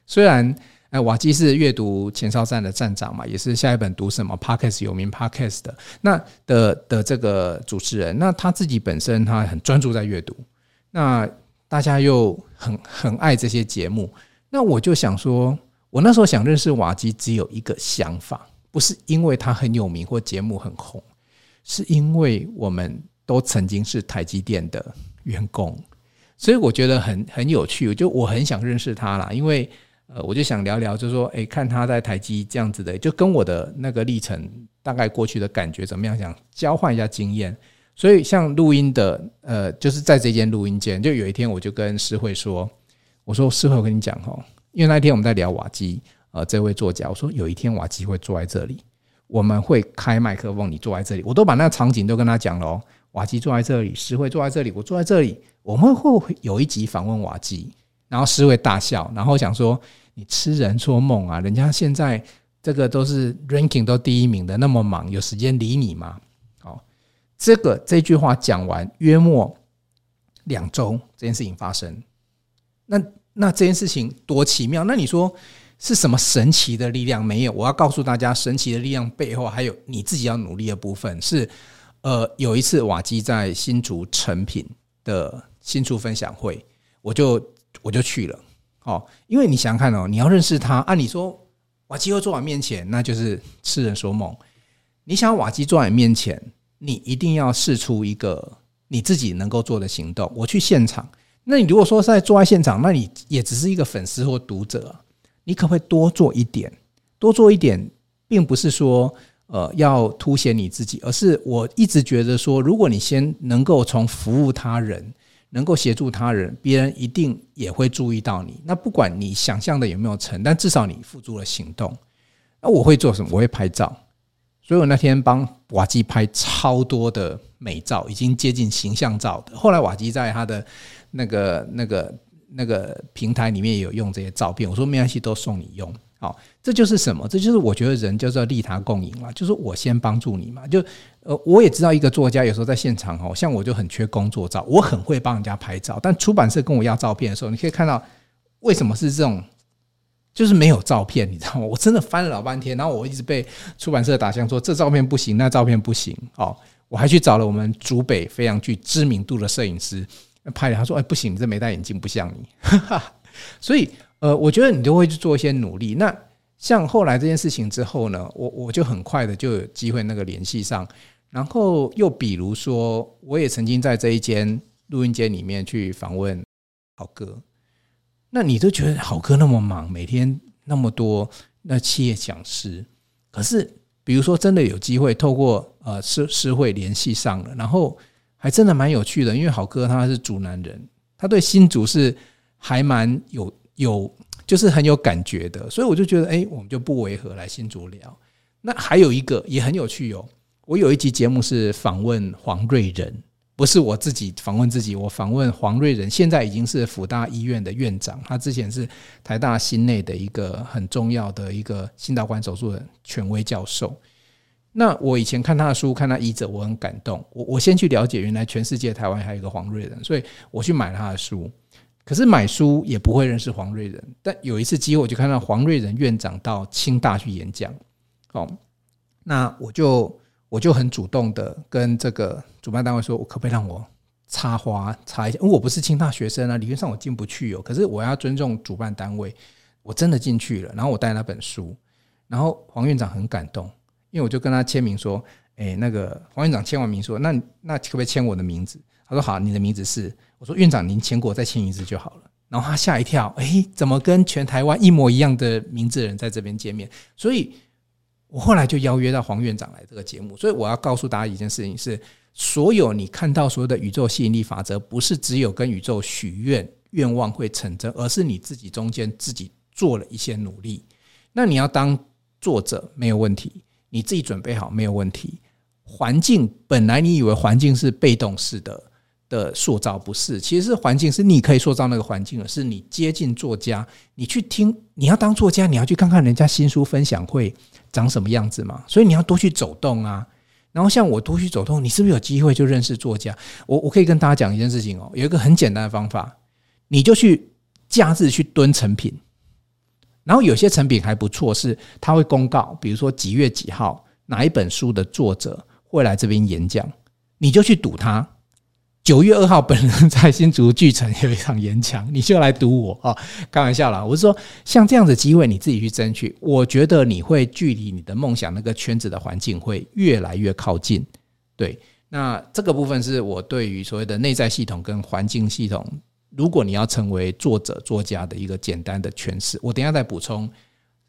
虽然哎瓦基是阅读前哨站的站长嘛，也是下一本读什么 Podcast 有名 Podcast 的那的的这个主持人，那他自己本身他很专注在阅读，那。大家又很很爱这些节目，那我就想说，我那时候想认识瓦基，只有一个想法，不是因为他很有名或节目很红，是因为我们都曾经是台积电的员工，所以我觉得很很有趣，就我很想认识他啦，因为呃，我就想聊聊，就说，诶，看他在台积这样子的，就跟我的那个历程，大概过去的感觉怎么样，想交换一下经验。所以，像录音的，呃，就是在这间录音间，就有一天，我就跟诗慧说：“我说，诗慧，我跟你讲哦，因为那一天我们在聊瓦基，呃，这位作家，我说有一天瓦基会坐在这里，我们会开麦克风，你坐在这里，我都把那个场景都跟他讲了。瓦基坐在这里，诗慧坐在这里，我坐在这里，我们会有一集访问瓦基，然后诗慧大笑，然后想说你痴人说梦啊，人家现在这个都是 ranking 都第一名的，那么忙，有时间理你吗？”这个这句话讲完，约莫两周，这件事情发生。那那这件事情多奇妙？那你说是什么神奇的力量？没有，我要告诉大家，神奇的力量背后还有你自己要努力的部分。是呃，有一次瓦基在新竹成品的新竹分享会，我就我就去了。哦，因为你想想看哦，你要认识他，按理说瓦基会坐在面前，那就是痴人说梦。你想瓦基坐在面前？你一定要试出一个你自己能够做的行动。我去现场，那你如果说是在坐在现场，那你也只是一个粉丝或读者。你可不可以多做一点？多做一点，并不是说呃要凸显你自己，而是我一直觉得说，如果你先能够从服务他人，能够协助他人，别人一定也会注意到你。那不管你想象的有没有成，但至少你付诸了行动。那我会做什么？我会拍照。所以我那天帮瓦基拍超多的美照，已经接近形象照的。后来瓦基在他的那个、那个、那个平台里面也有用这些照片。我说没关系，都送你用。好，这就是什么？这就是我觉得人叫做利他共赢嘛，就是我先帮助你嘛。就呃，我也知道一个作家有时候在现场哦，像我就很缺工作照，我很会帮人家拍照，但出版社跟我要照片的时候，你可以看到为什么是这种。就是没有照片，你知道吗？我真的翻了老半天，然后我一直被出版社打枪说这照片不行，那照片不行。哦，我还去找了我们竹北非常具知名度的摄影师拍了，他说：“哎，不行，你这没戴眼镜不像你。”哈哈。所以，呃，我觉得你都会去做一些努力。那像后来这件事情之后呢，我我就很快的就有机会那个联系上，然后又比如说，我也曾经在这一间录音间里面去访问郝哥，那你都觉得好哥那么忙，每天那么多那企业讲师，可是比如说真的有机会透过呃诗诗会联系上了，然后还真的蛮有趣的，因为好哥他是主南人，他对新竹是还蛮有有。就是很有感觉的，所以我就觉得，哎，我们就不违和来新竹聊。那还有一个也很有趣哦，我有一集节目是访问黄瑞仁，不是我自己访问自己，我访问黄瑞仁，现在已经是辅大医院的院长，他之前是台大心内的一个很重要的一个心导管手术的权威教授。那我以前看他的书，看他医者，我很感动。我我先去了解，原来全世界台湾还有一个黄瑞仁，所以我去买了他的书。可是买书也不会认识黄瑞仁，但有一次机会，我就看到黄瑞仁院长到清大去演讲，哦，那我就我就很主动的跟这个主办单位说，我可不可以让我插花插一下？因为我不是清大学生啊，理论上我进不去哦。可是我要尊重主办单位，我真的进去了。然后我带那本书，然后黄院长很感动，因为我就跟他签名说，哎，那个黄院长签完名说，那那可不可以签我的名字？他说好，你的名字是。我说院长，您签过，再签一次就好了。然后他吓一跳，哎，怎么跟全台湾一模一样的名字的人在这边见面？所以我后来就邀约到黄院长来这个节目。所以我要告诉大家一件事情是：所有你看到所有的宇宙吸引力法则，不是只有跟宇宙许愿愿望会成真，而是你自己中间自己做了一些努力。那你要当作者没有问题，你自己准备好没有问题。环境本来你以为环境是被动式的。的塑造不是，其实是环境是你可以塑造那个环境的，是你接近作家，你去听，你要当作家，你要去看看人家新书分享会长什么样子嘛，所以你要多去走动啊。然后像我多去走动，你是不是有机会就认识作家？我我可以跟大家讲一件事情哦，有一个很简单的方法，你就去假日去蹲成品，然后有些成品还不错，是他会公告，比如说几月几号哪一本书的作者会来这边演讲，你就去赌他。九月二号，本人在新竹巨城有一场演讲，你就来堵我啊！开玩笑啦，我是说，像这样的机会，你自己去争取，我觉得你会距离你的梦想那个圈子的环境会越来越靠近。对，那这个部分是我对于所谓的内在系统跟环境系统，如果你要成为作者作家的一个简单的诠释。我等下再补充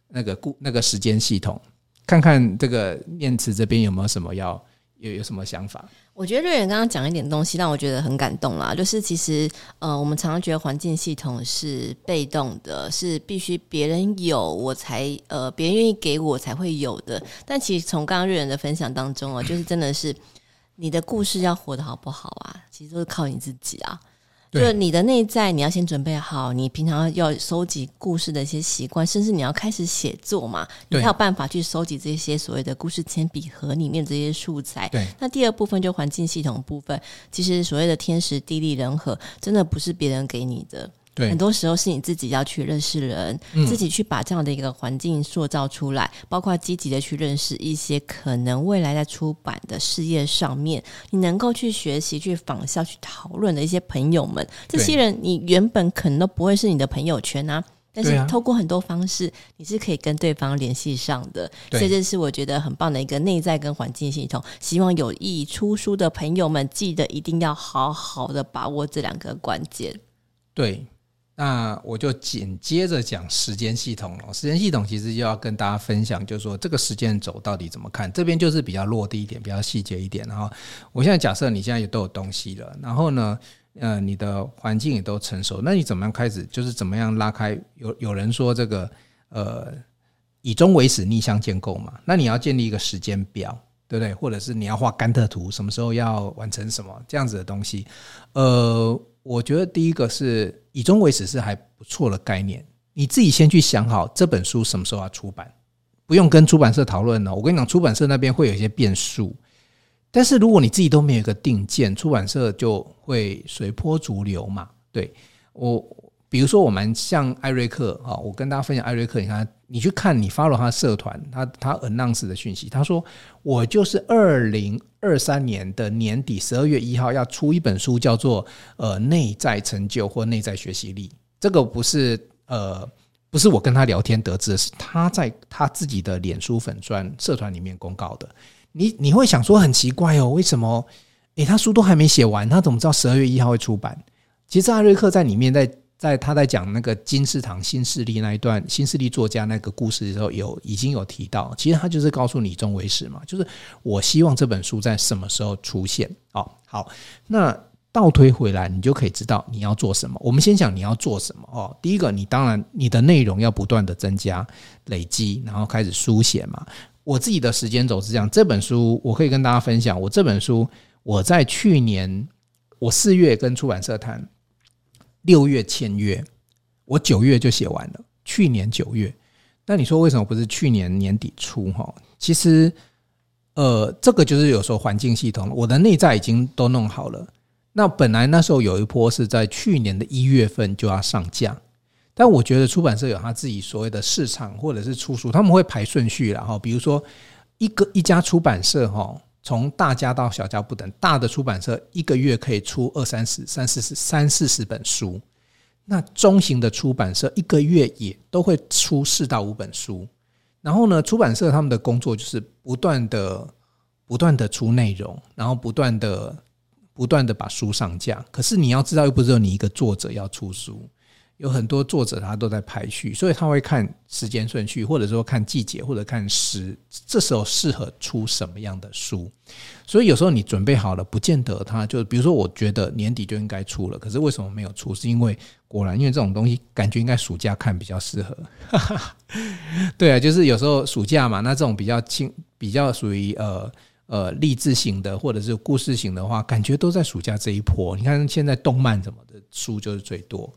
那个故那个时间系统，看看这个念慈这边有没有什么要有有什么想法。
我觉得瑞仁刚刚讲一点东西让我觉得很感动啦，就是其实呃，我们常常觉得环境系统是被动的，是必须别人有我才呃，别人愿意给我才会有的。但其实从刚刚瑞仁的分享当中啊，就是真的是你的故事要活得好不好啊，其实都是靠你自己啊。就你的内在，你要先准备好，你平常要收集故事的一些习惯，甚至你要开始写作嘛，你才有办法去收集这些所谓的故事铅笔盒里面这些素材。对，那第二部分就环境系统部分，其实所谓的天时地利人和，真的不是别人给你的。对，很多时候是你自己要去认识人，嗯、自己去把这样的一个环境塑造出来，包括积极的去认识一些可能未来在出版的事业上面，你能够去学习、去仿效、去讨论的一些朋友们，这些人你原本可能都不会是你的朋友圈啊，但是透过很多方式，你是可以跟对方联系上的。所以这是我觉得很棒的一个内在跟环境系统。希望有意出书的朋友们，记得一定要好好的把握这两个关键。
对。那我就紧接着讲时间系统了。时间系统其实就要跟大家分享，就是说这个时间轴到底怎么看。这边就是比较落地一点，比较细节一点。然后，我现在假设你现在也都有东西了，然后呢，呃，你的环境也都成熟，那你怎么样开始？就是怎么样拉开？有有人说这个，呃，以终为始，逆向建构嘛。那你要建立一个时间表，对不对？或者是你要画甘特图，什么时候要完成什么这样子的东西？呃。我觉得第一个是以终为始是还不错的概念，你自己先去想好这本书什么时候要出版，不用跟出版社讨论了。我跟你讲，出版社那边会有一些变数，但是如果你自己都没有一个定见，出版社就会随波逐流嘛。对我。比如说，我们像艾瑞克啊，我跟大家分享艾瑞克，你看，你去看你 follow 他的社团，他他 announce 的讯息，他说我就是二零二三年的年底十二月一号要出一本书，叫做呃内在成就或内在学习力。这个不是呃不是我跟他聊天得知的，是他在他自己的脸书粉专社团里面公告的。你你会想说很奇怪哦，为什么？诶，他书都还没写完，他怎么知道十二月一号会出版？其实艾瑞克在里面在在他在讲那个金石堂新势力那一段新势力作家那个故事的时候，有已经有提到，其实他就是告诉你中为始嘛，就是我希望这本书在什么时候出现哦。好，那。倒推回来，你就可以知道你要做什么。我们先讲你要做什么哦。第一个，你当然你的内容要不断的增加、累积，然后开始书写嘛。我自己的时间轴是这样，这本书我可以跟大家分享。我这本书我在去年我四月跟出版社谈，六月签约，我九月就写完了。去年九月，那你说为什么不是去年年底出？哈，其实呃，这个就是有时候环境系统，我的内在已经都弄好了。那本来那时候有一波是在去年的一月份就要上架，但我觉得出版社有他自己所谓的市场或者是出书，他们会排顺序然后比如说一个一家出版社哈，从大家到小家不等，大的出版社一个月可以出二三十、三四十、三四十本书，那中型的出版社一个月也都会出四到五本书，然后呢，出版社他们的工作就是不断的、不断的出内容，然后不断的。不断的把书上架，可是你要知道，又不是只有你一个作者要出书，有很多作者他都在排序，所以他会看时间顺序，或者说看季节，或者看时，这时候适合出什么样的书。所以有时候你准备好了，不见得他就，比如说我觉得年底就应该出了，可是为什么没有出？是因为果然，因为这种东西感觉应该暑假看比较适合。对啊，就是有时候暑假嘛，那这种比较轻，比较属于呃。呃，励志型的或者是故事型的话，感觉都在暑假这一波。你看现在动漫什么的书就是最多。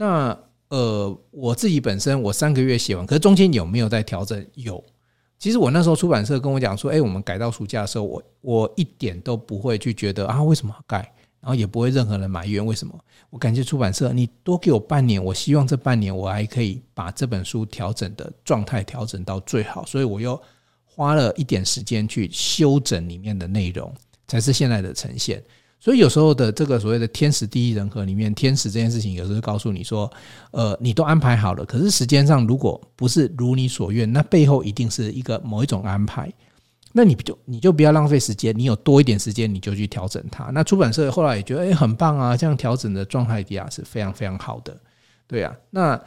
那呃，我自己本身我三个月写完，可是中间有没有在调整？有。其实我那时候出版社跟我讲说，哎，我们改到暑假的时候，我我一点都不会去觉得啊，为什么改？然后也不会任何人埋怨为什么。我感谢出版社，你多给我半年，我希望这半年我还可以把这本书调整的状态调整到最好，所以我又。花了一点时间去修整里面的内容，才是现在的呈现。所以有时候的这个所谓的天时地利人和里面，天时这件事情有时候告诉你说，呃，你都安排好了，可是时间上如果不是如你所愿，那背后一定是一个某一种安排。那你就你就不要浪费时间，你有多一点时间，你就去调整它。那出版社后来也觉得，哎，很棒啊，这样调整的状态底下是非常非常好的，对啊，那。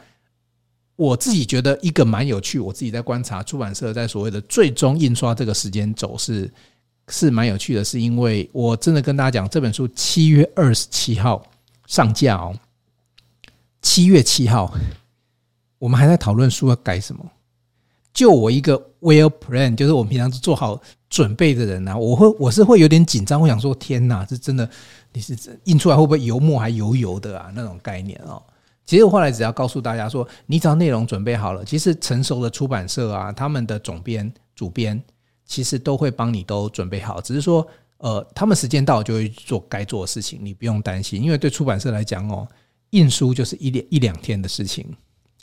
我自己觉得一个蛮有趣，我自己在观察出版社在所谓的最终印刷这个时间轴是是蛮有趣的，是因为我真的跟大家讲，这本书七月二十七号上架哦，七月七号，我们还在讨论书要改什么。就我一个 well plan，就是我们平常做好准备的人、啊，我会我是会有点紧张，我想说天哪，这真的你是印出来会不会油墨还油油的啊？那种概念哦。其实我后来只要告诉大家说，你只要内容准备好了，其实成熟的出版社啊，他们的总编、主编其实都会帮你都准备好。只是说，呃，他们时间到就会做该做的事情，你不用担心。因为对出版社来讲哦，印书就是一两一两天的事情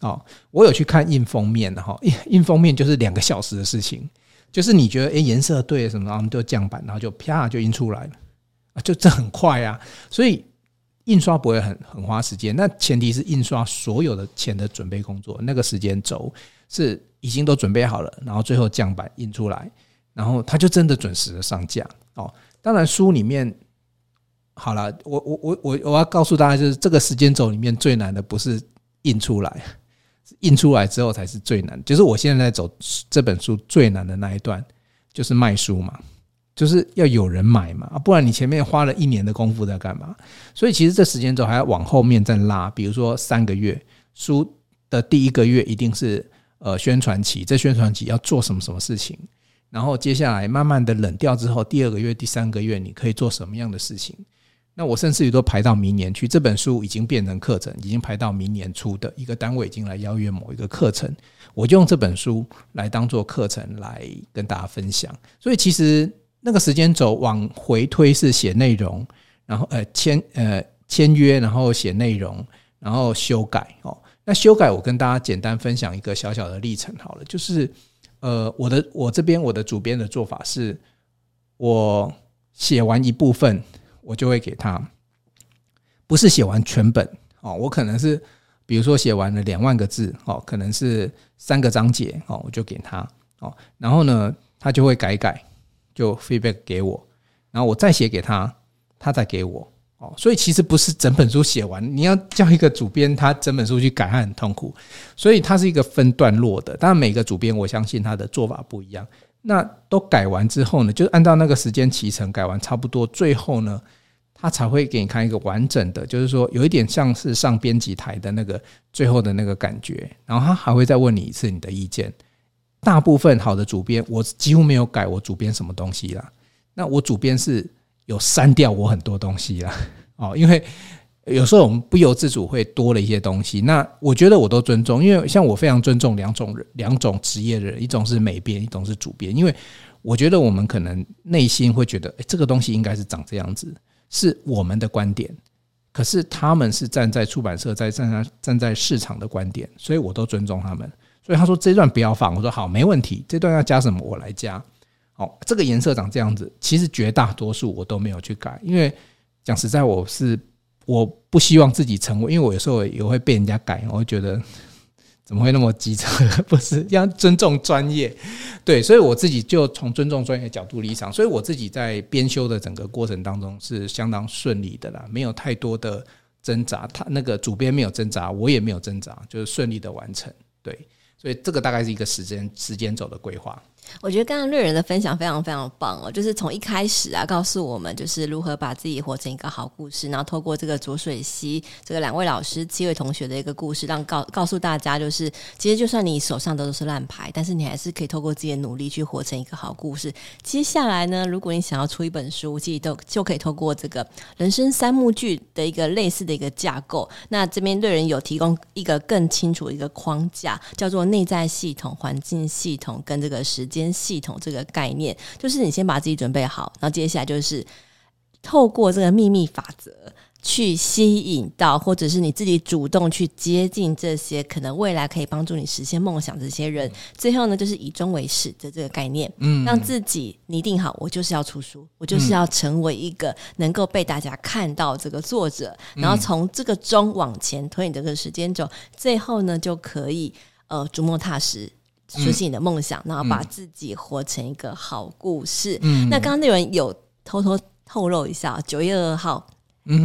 哦。我有去看印封面的哈，印封面就是两个小时的事情。就是你觉得诶颜色对什么，然后我们就降版，然后就啪就印出来了，就这很快啊，所以。印刷不会很很花时间，那前提是印刷所有的前的准备工作，那个时间轴是已经都准备好了，然后最后降版印出来，然后他就真的准时的上架哦。当然书里面好了，我我我我我要告诉大家，就是这个时间轴里面最难的不是印出来，印出来之后才是最难。就是我现在在走这本书最难的那一段，就是卖书嘛。就是要有人买嘛，不然你前面花了一年的功夫在干嘛？所以其实这时间轴还要往后面再拉，比如说三个月，书的第一个月一定是呃宣传期，这宣传期要做什么什么事情，然后接下来慢慢的冷掉之后，第二个月、第三个月你可以做什么样的事情？那我甚至于都排到明年去，这本书已经变成课程，已经排到明年初的一个单位已经来邀约某一个课程，我就用这本书来当做课程来跟大家分享。所以其实。那个时间轴往回推是写内容，然后呃签呃签约，然后写内容，然后修改哦。那修改我跟大家简单分享一个小小的历程好了，就是呃我的我这边我的主编的做法是，我写完一部分，我就会给他，不是写完全本哦，我可能是比如说写完了两万个字哦，可能是三个章节哦，我就给他哦，然后呢，他就会改改，就 feedback 给我，然后我再写给他，他再给我。哦，所以其实不是整本书写完，你要叫一个主编他整本书去改，他很痛苦，所以他是一个分段落的。当然每个主编我相信他的做法不一样，那都改完之后呢，就按照那个时间期程改完差不多，最后呢。他才会给你看一个完整的，就是说有一点像是上编辑台的那个最后的那个感觉，然后他还会再问你一次你的意见。大部分好的主编，我几乎没有改我主编什么东西啦。那我主编是有删掉我很多东西啦，哦，因为有时候我们不由自主会多了一些东西。那我觉得我都尊重，因为像我非常尊重两种人，两种职业的人，一种是美编，一种是主编。因为我觉得我们可能内心会觉得，哎，这个东西应该是长这样子。是我们的观点，可是他们是站在出版社，在站在站在市场的观点，所以我都尊重他们。所以他说这段不要放，我说好，没问题。这段要加什么，我来加。哦，这个颜色长这样子，其实绝大多数我都没有去改，因为讲实在，我是我不希望自己成为，因为我有时候也会被人家改，我会觉得。怎么会那么机车？不是要尊重专业，对，所以我自己就从尊重专业角度立场，所以我自己在编修的整个过程当中是相当顺利的啦，没有太多的挣扎。他那个主编没有挣扎，我也没有挣扎，就是顺利的完成。对，所以这个大概是一个时间时间轴的规划。
我觉得刚刚瑞仁的分享非常非常棒哦，就是从一开始啊，告诉我们就是如何把自己活成一个好故事，然后透过这个浊水溪这个两位老师、七位同学的一个故事，让告告诉大家，就是其实就算你手上都是烂牌，但是你还是可以透过自己的努力去活成一个好故事。接下来呢，如果你想要出一本书，其实都就可以透过这个人生三幕剧的一个类似的一个架构。那这边瑞仁有提供一个更清楚一个框架，叫做内在系统、环境系统跟这个时间。系统这个概念，就是你先把自己准备好，然后接下来就是透过这个秘密法则去吸引到，或者是你自己主动去接近这些可能未来可以帮助你实现梦想的这些人。最后呢，就是以终为始的这个概念，嗯，让自己拟定好，我就是要出书，我就是要成为一个能够被大家看到这个作者，然后从这个中往前推你这个时间轴，最后呢就可以呃逐梦踏实。实现你的梦想，然后把自己活成一个好故事。嗯，那刚刚那人有偷偷透露一下，九月二号。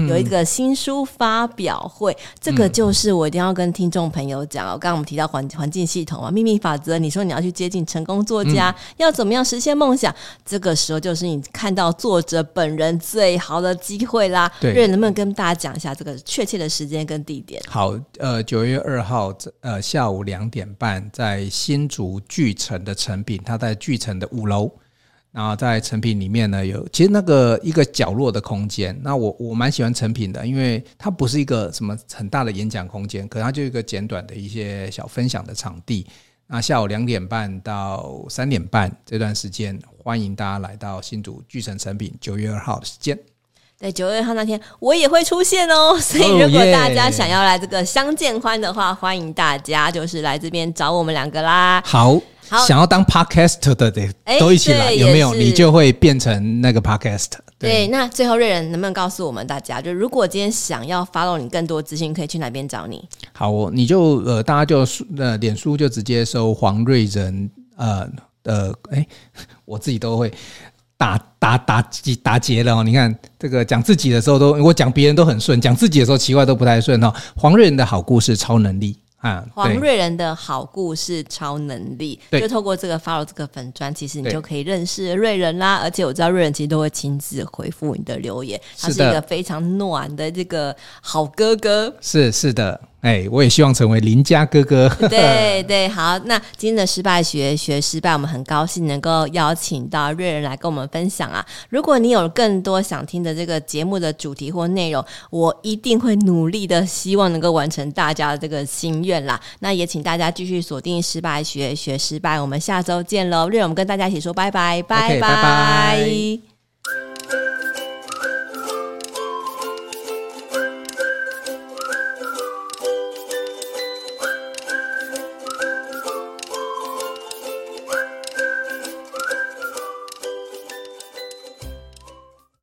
有一个新书发表会，这个就是我一定要跟听众朋友讲。刚刚我们提到环环境系统啊，秘密法则，你说你要去接近成功作家，要怎么样实现梦想？这个时候就是你看到作者本人最好的机会啦。对，能不能跟大家讲一下这个确切的时间跟地点？
好，呃，九月二号，呃，下午两点半，在新竹巨城的成品，他在巨城的五楼。然后在成品里面呢，有其实那个一个角落的空间。那我我蛮喜欢成品的，因为它不是一个什么很大的演讲空间，可它就一个简短的一些小分享的场地。那下午两点半到三点半这段时间，欢迎大家来到新竹巨城成品，九月二号的时间。
对，九月二号那天我也会出现哦。所以如果大家想要来这个相见欢的话，欢迎大家就是来这边找我们两个啦。
好。想要当 podcast 的得都一起来，有没有？你就会变成那个 podcast。对，
对，那最后瑞仁能不能告诉我们大家，就如果今天想要 follow 你更多资讯，可以去哪边找你？
好，你就呃，大家就呃，脸书就直接搜黄瑞仁，呃呃，哎、欸，我自己都会打打打结打结了哦。你看这个讲自己的时候都，我讲别人都很顺，讲自己的时候奇怪都不太顺哦。黄瑞仁的好故事，超能力。啊，
黄瑞仁的好故事超能力，就透过这个 follow 这个粉专，其实你就可以认识瑞仁啦。而且我知道瑞仁其实都会亲自回复你的留言，他是一个非常暖的这个好哥哥。
是是的。哎，我也希望成为邻家哥哥。
对对，好，那今天的失败学学失败，我们很高兴能够邀请到瑞仁来跟我们分享啊。如果你有更多想听的这个节目的主题或内容，我一定会努力的，希望能够完成大家的这个心愿啦。那也请大家继续锁定失败学学失败，我们下周见喽。瑞仁，我们跟大家一起说拜拜，拜拜。Okay, 拜拜。